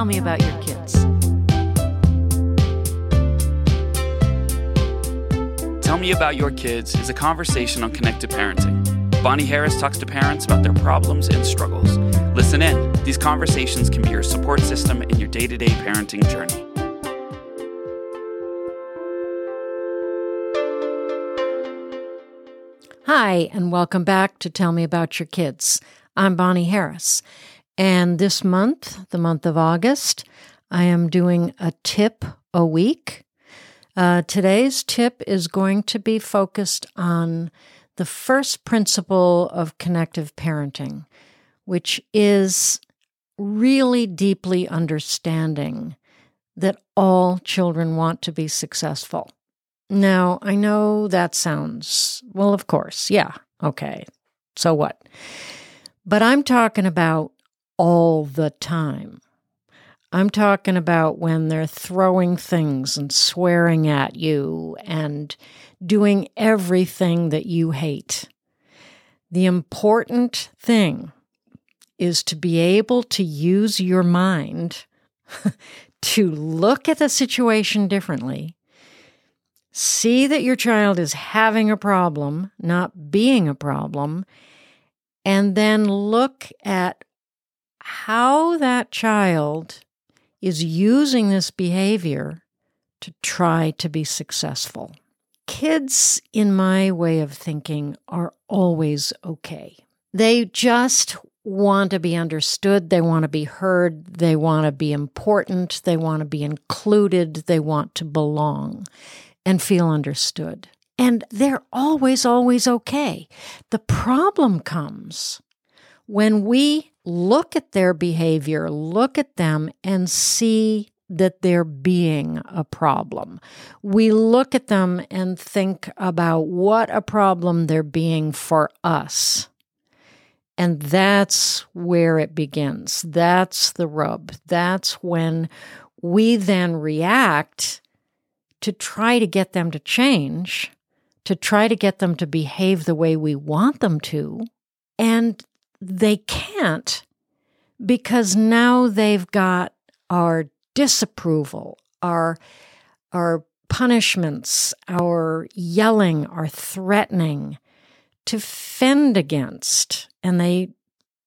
Tell me about your kids. Tell Me About Your Kids is a conversation on connected parenting. Bonnie Harris talks to parents about their problems and struggles. Listen in. These conversations can be your support system in your day to day parenting journey. Hi, and welcome back to Tell Me About Your Kids. I'm Bonnie Harris. And this month, the month of August, I am doing a tip a week. Uh, today's tip is going to be focused on the first principle of connective parenting, which is really deeply understanding that all children want to be successful. Now, I know that sounds, well, of course, yeah, okay, so what? But I'm talking about all the time. I'm talking about when they're throwing things and swearing at you and doing everything that you hate. The important thing is to be able to use your mind to look at the situation differently, see that your child is having a problem, not being a problem, and then look at how that child is using this behavior to try to be successful. Kids, in my way of thinking, are always okay. They just want to be understood. They want to be heard. They want to be important. They want to be included. They want to belong and feel understood. And they're always, always okay. The problem comes when we look at their behavior, look at them, and see that they're being a problem. We look at them and think about what a problem they're being for us. And that's where it begins. That's the rub. That's when we then react to try to get them to change, to try to get them to behave the way we want them to. And they can't because now they've got our disapproval, our our punishments, our yelling, our threatening to fend against. And they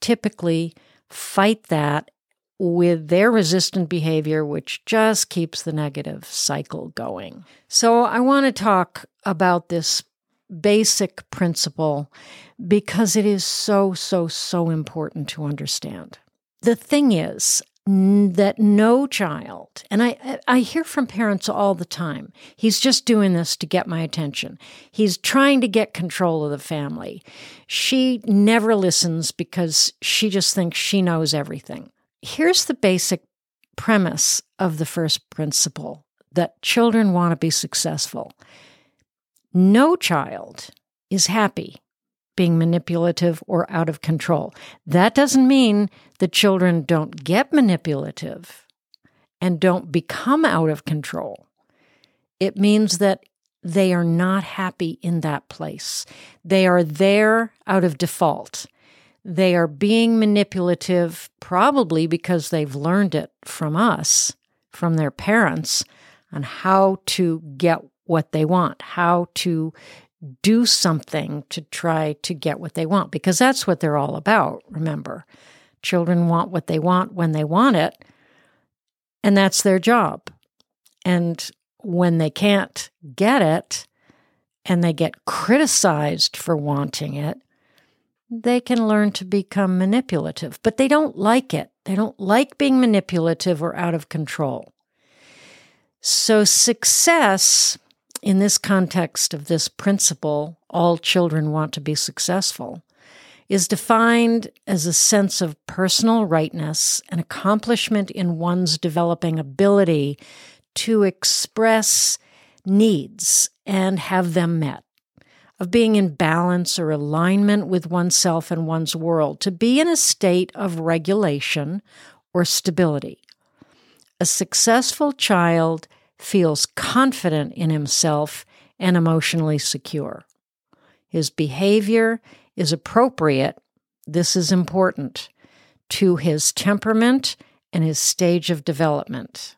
typically fight that with their resistant behavior, which just keeps the negative cycle going. So, I want to talk about this basic principle because it is so, so, so important to understand. The thing is that no child, and I, I hear from parents all the time, he's just doing this to get my attention. He's trying to get control of the family. She never listens because she just thinks she knows everything. Here's the basic premise of the first principle that children want to be successful. No child is happy being manipulative or out of control. That doesn't mean the children don't get manipulative and don't become out of control. It means that they are not happy in that place. They are there out of default. They are being manipulative, probably because they've learned it from us, from their parents, on how to get what they want, how to do something to try to get what they want, because that's what they're all about, remember. Children want what they want when they want it, and that's their job. And when they can't get it and they get criticized for wanting it, they can learn to become manipulative, but they don't like it. They don't like being manipulative or out of control. So, success in this context of this principle, all children want to be successful, is defined as a sense of personal rightness and accomplishment in one's developing ability to express needs and have them met, of being in balance or alignment with oneself and one's world, to be in a state of regulation or stability. A successful child feels confident in himself and emotionally secure. His behavior is appropriate, this is important, to his temperament and his stage of development.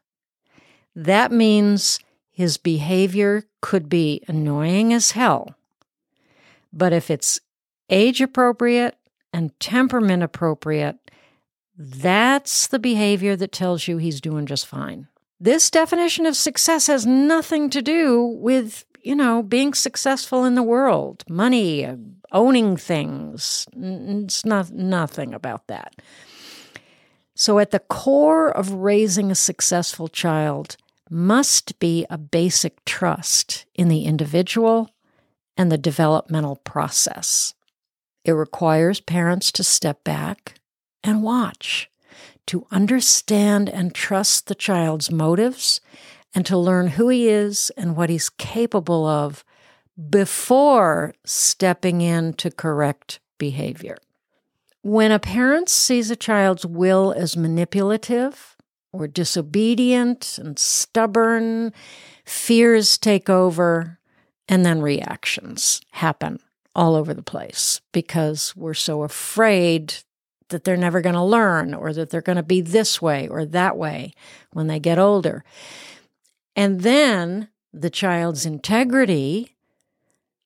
That means his behavior could be annoying as hell. But if it's age appropriate and temperament appropriate, that's the behavior that tells you he's doing just fine. This definition of success has nothing to do with, you know, being successful in the world, money, owning things. It's not nothing about that. So at the core of raising a successful child must be a basic trust in the individual and the developmental process. It requires parents to step back and watch, to understand and trust the child's motives, and to learn who he is and what he's capable of before stepping in to correct behavior. When a parent sees a child's will as manipulative, or disobedient and stubborn, fears take over, and then reactions happen all over the place because we're so afraid that they're never going to learn or that they're going to be this way or that way when they get older. And then the child's integrity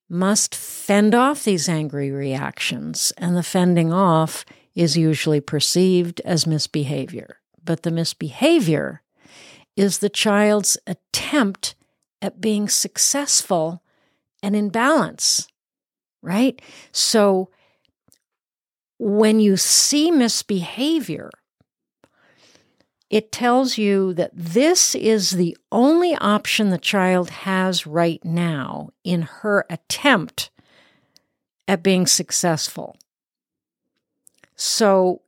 must fend off these angry reactions, and the fending off is usually perceived as misbehavior but the misbehavior is the child's attempt at being successful and in balance, right? So when you see misbehavior, it tells you that this is the only option the child has right now in her attempt at being successful. So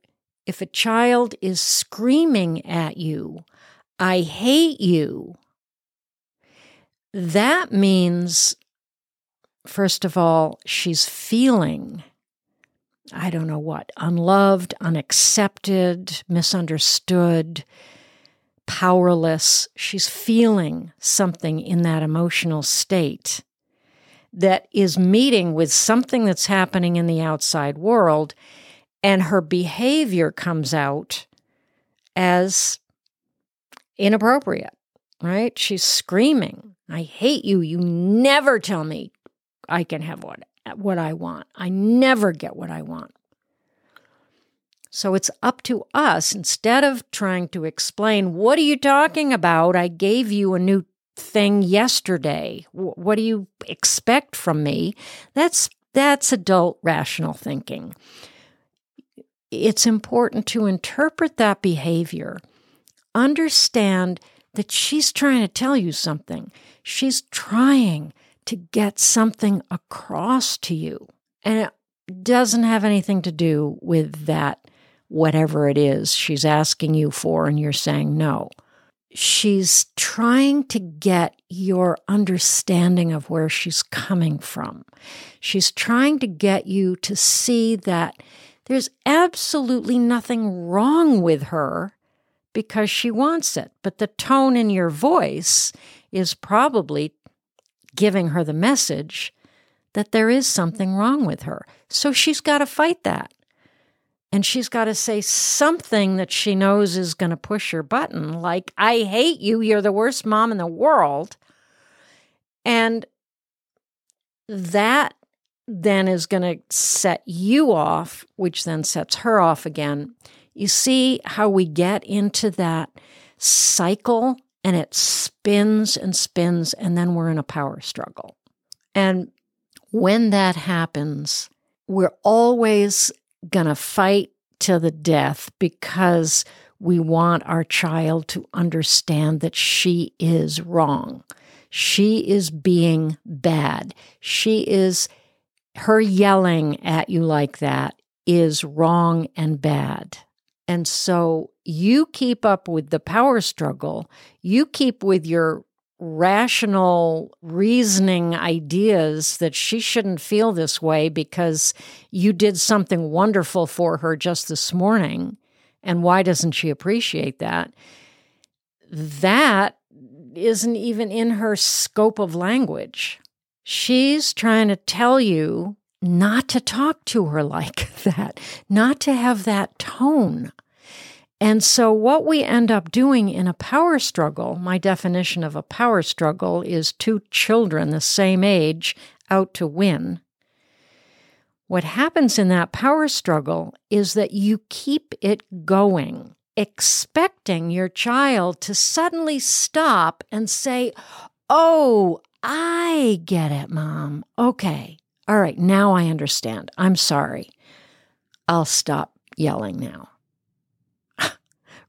if a child is screaming at you, I hate you, that means, first of all, she's feeling, I don't know what, unloved, unaccepted, misunderstood, powerless. She's feeling something in that emotional state that is meeting with something that's happening in the outside world and her behavior comes out as inappropriate, right? She's screaming, I hate you. You never tell me I can have what, what I want. I never get what I want. So it's up to us, instead of trying to explain, what are you talking about? I gave you a new thing yesterday. What do you expect from me? That's that's adult rational thinking it's important to interpret that behavior, understand that she's trying to tell you something. She's trying to get something across to you. And it doesn't have anything to do with that, whatever it is she's asking you for, and you're saying no. She's trying to get your understanding of where she's coming from. She's trying to get you to see that there's absolutely nothing wrong with her because she wants it. But the tone in your voice is probably giving her the message that there is something wrong with her. So she's got to fight that. And she's got to say something that she knows is going to push your button, like, I hate you. You're the worst mom in the world. And that then is going to set you off, which then sets her off again. You see how we get into that cycle and it spins and spins, and then we're in a power struggle. And when that happens, we're always going to fight to the death because we want our child to understand that she is wrong. She is being bad. She is her yelling at you like that is wrong and bad. And so you keep up with the power struggle, you keep with your rational reasoning ideas that she shouldn't feel this way because you did something wonderful for her just this morning. And why doesn't she appreciate that? That isn't even in her scope of language. She's trying to tell you not to talk to her like that, not to have that tone. And so, what we end up doing in a power struggle, my definition of a power struggle is two children the same age out to win. What happens in that power struggle is that you keep it going, expecting your child to suddenly stop and say, Oh, I get it, mom. Okay. All right. Now I understand. I'm sorry. I'll stop yelling now.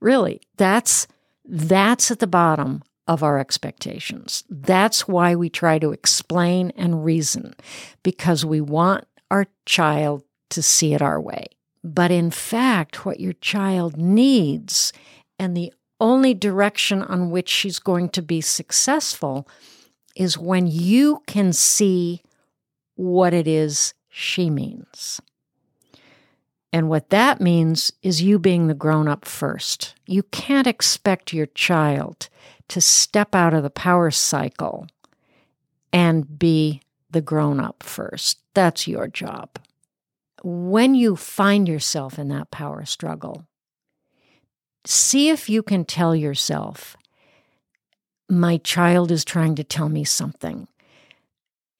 really, that's that's at the bottom of our expectations. That's why we try to explain and reason because we want our child to see it our way. But in fact, what your child needs and the only direction on which she's going to be successful is when you can see what it is she means. And what that means is you being the grown up first. You can't expect your child to step out of the power cycle and be the grown up first. That's your job. When you find yourself in that power struggle, see if you can tell yourself, my child is trying to tell me something.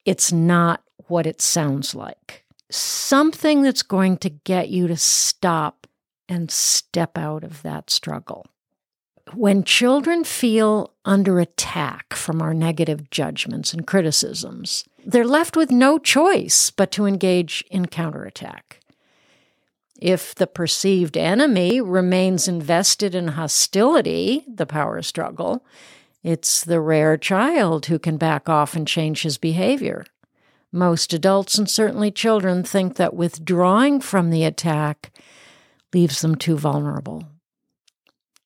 It's not what it sounds like something that's going to get you to stop and step out of that struggle. When children feel under attack from our negative judgments and criticisms, they're left with no choice but to engage in counterattack. If the perceived enemy remains invested in hostility, the power struggle, it's the rare child who can back off and change his behavior. Most adults and certainly children think that withdrawing from the attack leaves them too vulnerable.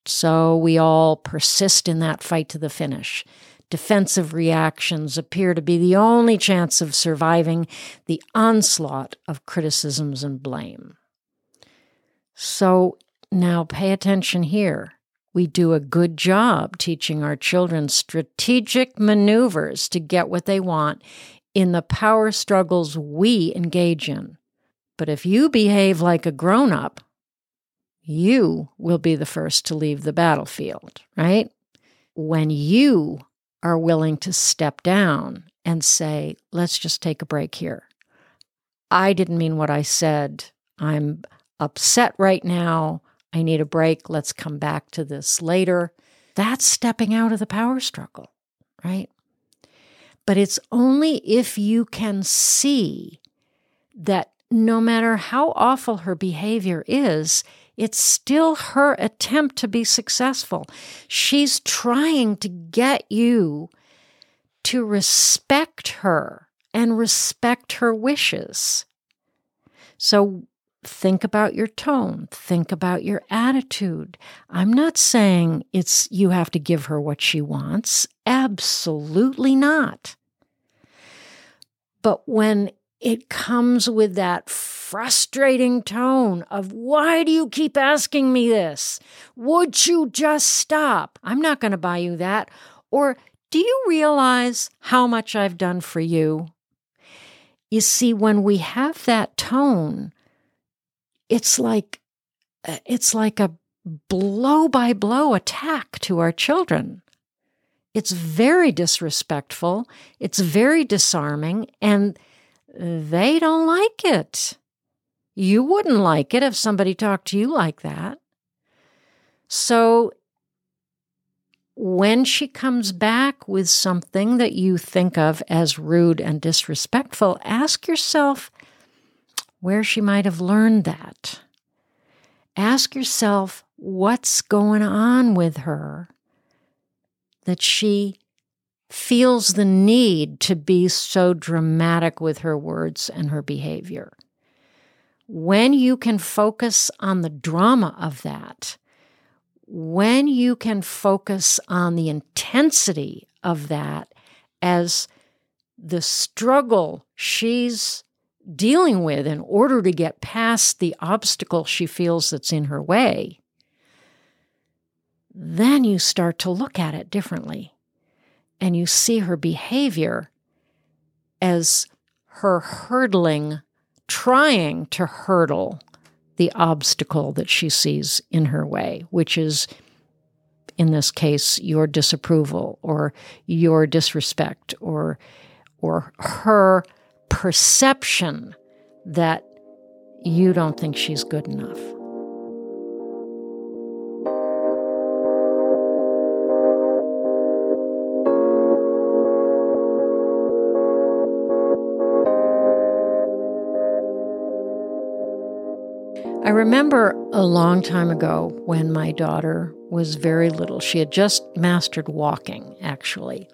So we all persist in that fight to the finish. Defensive reactions appear to be the only chance of surviving the onslaught of criticisms and blame. So now pay attention here. We do a good job teaching our children strategic maneuvers to get what they want in the power struggles we engage in. But if you behave like a grown up, you will be the first to leave the battlefield, right? When you are willing to step down and say, let's just take a break here. I didn't mean what I said. I'm upset right now. I need a break. Let's come back to this later. That's stepping out of the power struggle, right? But it's only if you can see that no matter how awful her behavior is, it's still her attempt to be successful. She's trying to get you to respect her and respect her wishes. So think about your tone, think about your attitude. I'm not saying it's you have to give her what she wants. Absolutely not. But when it comes with that frustrating tone of, Why do you keep asking me this? Would you just stop? I'm not going to buy you that. Or, Do you realize how much I've done for you? You see, when we have that tone, it's like uh, it's like a blow by blow attack to our children. It's very disrespectful, it's very disarming, and they don't like it. You wouldn't like it if somebody talked to you like that. So when she comes back with something that you think of as rude and disrespectful, ask yourself where she might have learned that. Ask yourself what's going on with her that she feels the need to be so dramatic with her words and her behavior. When you can focus on the drama of that, when you can focus on the intensity of that as the struggle she's dealing with in order to get past the obstacle she feels that's in her way, then you start to look at it differently. And you see her behavior as her hurdling, trying to hurdle the obstacle that she sees in her way, which is, in this case, your disapproval or your disrespect or, or her perception that you don't think she's good enough. I remember a long time ago when my daughter was very little. She had just mastered walking, actually.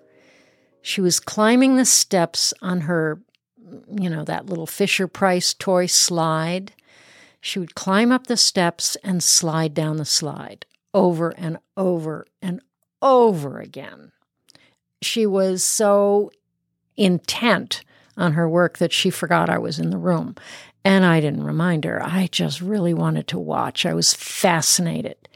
She was climbing the steps on her, you know, that little Fisher Price toy slide. She would climb up the steps and slide down the slide over and over and over again. She was so intent on her work that she forgot I was in the room. And I didn't remind her. I just really wanted to watch. I was fascinated.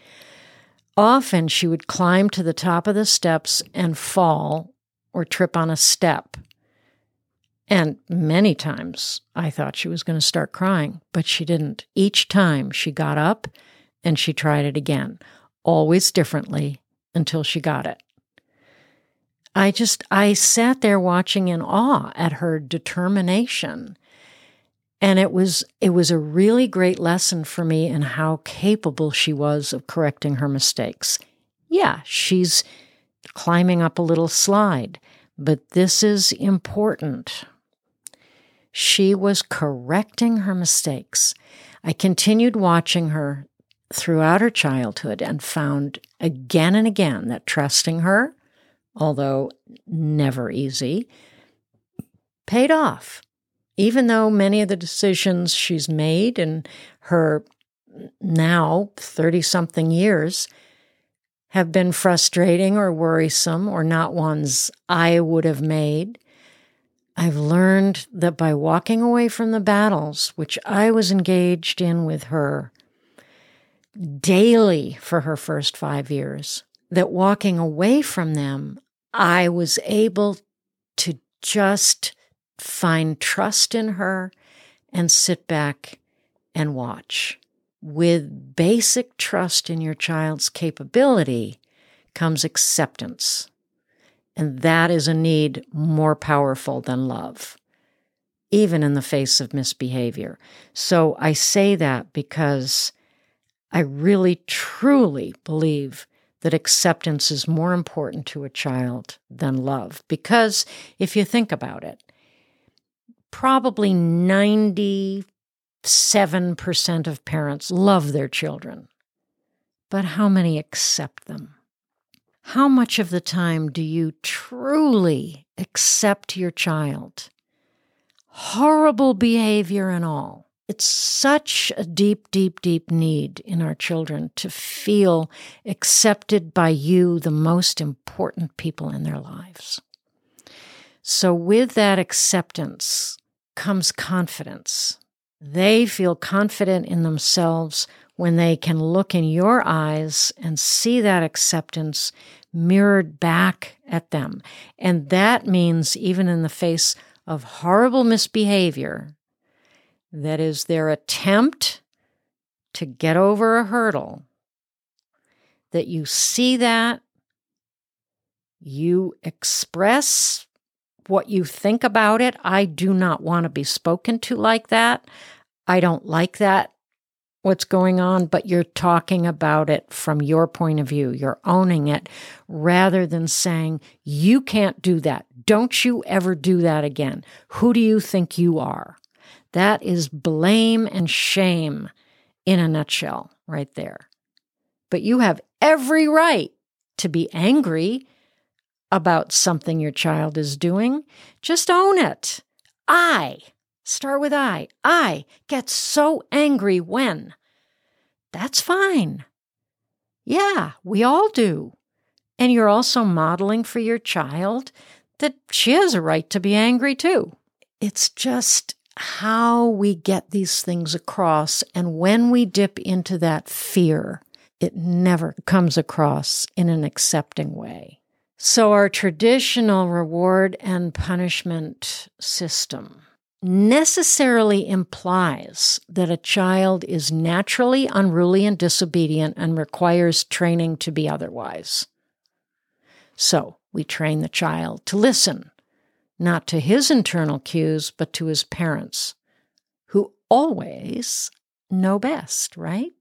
Often she would climb to the top of the steps and fall or trip on a step. And many times I thought she was going to start crying, but she didn't. Each time she got up and she tried it again, always differently until she got it. I just, I sat there watching in awe at her determination and it was it was a really great lesson for me in how capable she was of correcting her mistakes. Yeah, she's climbing up a little slide, but this is important. She was correcting her mistakes. I continued watching her throughout her childhood and found again and again that trusting her, although never easy, paid off even though many of the decisions she's made in her now 30 something years have been frustrating or worrisome or not ones I would have made, I've learned that by walking away from the battles which I was engaged in with her daily for her first five years, that walking away from them, I was able to just find trust in her and sit back and watch. With basic trust in your child's capability comes acceptance. And that is a need more powerful than love, even in the face of misbehavior. So I say that because I really, truly believe that acceptance is more important to a child than love. Because if you think about it, probably 97% of parents love their children. But how many accept them? How much of the time do you truly accept your child? Horrible behavior and all. It's such a deep, deep, deep need in our children to feel accepted by you, the most important people in their lives. So, with that acceptance, comes confidence. They feel confident in themselves when they can look in your eyes and see that acceptance mirrored back at them. And that means, even in the face of horrible misbehavior, that is their attempt to get over a hurdle, that you see that, you express what you think about it. I do not want to be spoken to like that. I don't like that, what's going on, but you're talking about it from your point of view. You're owning it rather than saying, you can't do that. Don't you ever do that again. Who do you think you are? That is blame and shame in a nutshell, right there. But you have every right to be angry about something your child is doing, just own it. I, start with I, I get so angry when. That's fine. Yeah, we all do. And you're also modeling for your child that she has a right to be angry too. It's just how we get these things across. And when we dip into that fear, it never comes across in an accepting way. So, our traditional reward and punishment system necessarily implies that a child is naturally unruly and disobedient and requires training to be otherwise. So we train the child to listen, not to his internal cues, but to his parents, who always know best, right?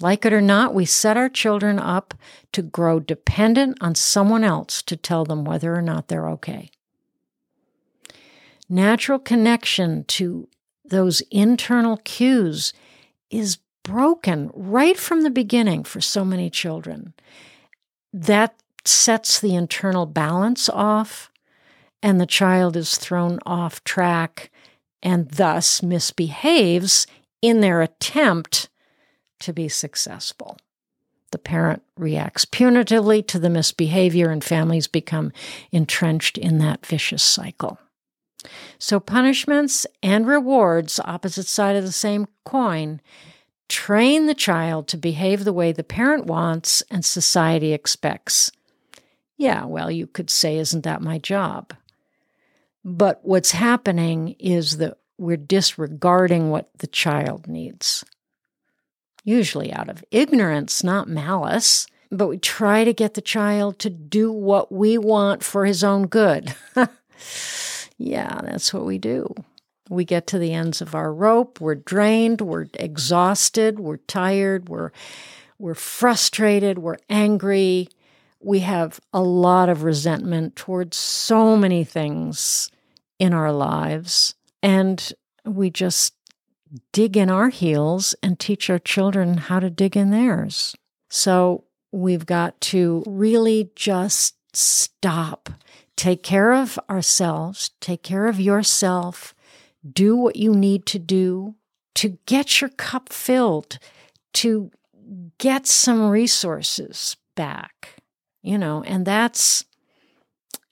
Like it or not, we set our children up to grow dependent on someone else to tell them whether or not they're okay. Natural connection to those internal cues is broken right from the beginning for so many children. That sets the internal balance off, and the child is thrown off track and thus misbehaves in their attempt to be successful. The parent reacts punitively to the misbehavior, and families become entrenched in that vicious cycle. So, punishments and rewards, opposite side of the same coin, train the child to behave the way the parent wants and society expects. Yeah, well, you could say, isn't that my job? But what's happening is that we're disregarding what the child needs usually out of ignorance, not malice. But we try to get the child to do what we want for his own good. yeah, that's what we do. We get to the ends of our rope, we're drained, we're exhausted, we're tired, we're we're frustrated, we're angry. We have a lot of resentment towards so many things in our lives. And we just dig in our heels and teach our children how to dig in theirs. So we've got to really just stop, take care of ourselves, take care of yourself, do what you need to do to get your cup filled, to get some resources back, you know, and that's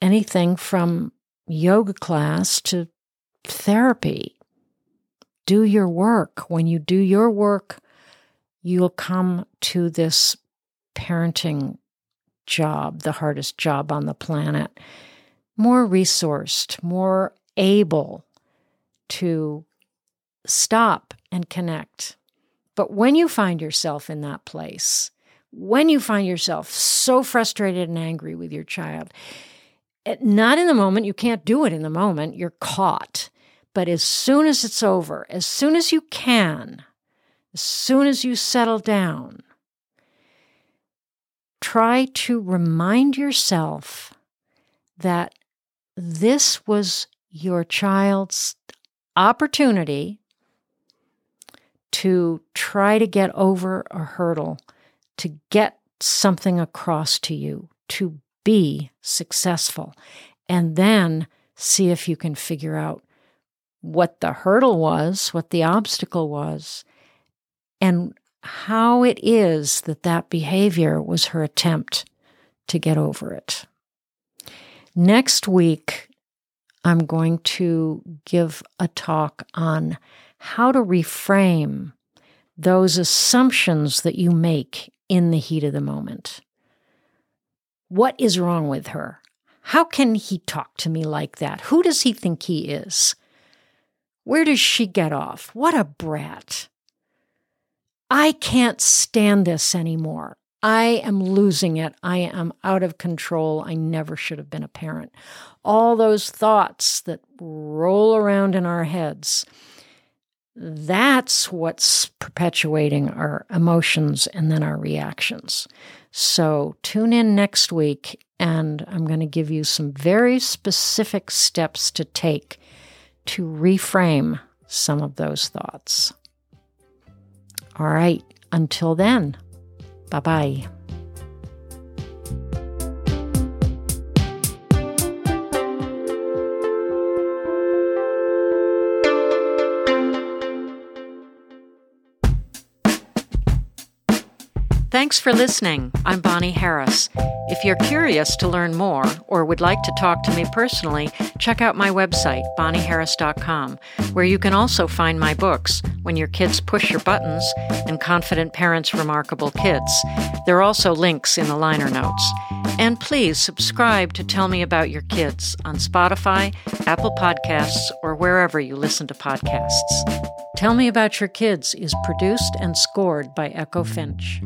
anything from yoga class to therapy do your work. When you do your work, you'll come to this parenting job, the hardest job on the planet, more resourced, more able to stop and connect. But when you find yourself in that place, when you find yourself so frustrated and angry with your child, eh, not in the moment, you can't do it in the moment, you're caught. But as soon as it's over, as soon as you can, as soon as you settle down, try to remind yourself that this was your child's opportunity to try to get over a hurdle, to get something across to you, to be successful, and then see if you can figure out what the hurdle was, what the obstacle was, and how it is that that behavior was her attempt to get over it. Next week, I'm going to give a talk on how to reframe those assumptions that you make in the heat of the moment. What is wrong with her? How can he talk to me like that? Who does he think he is? Where does she get off? What a brat. I can't stand this anymore. I am losing it. I am out of control. I never should have been a parent. All those thoughts that roll around in our heads. That's what's perpetuating our emotions and then our reactions. So tune in next week, and I'm going to give you some very specific steps to take to reframe some of those thoughts. All right, until then, bye bye. Thanks for listening. I'm Bonnie Harris. If you're curious to learn more or would like to talk to me personally, check out my website, bonnieharris.com, where you can also find my books, When Your Kids Push Your Buttons and Confident Parents Remarkable Kids. There are also links in the liner notes. And please subscribe to Tell Me About Your Kids on Spotify, Apple Podcasts, or wherever you listen to podcasts. Tell Me About Your Kids is produced and scored by Echo Finch.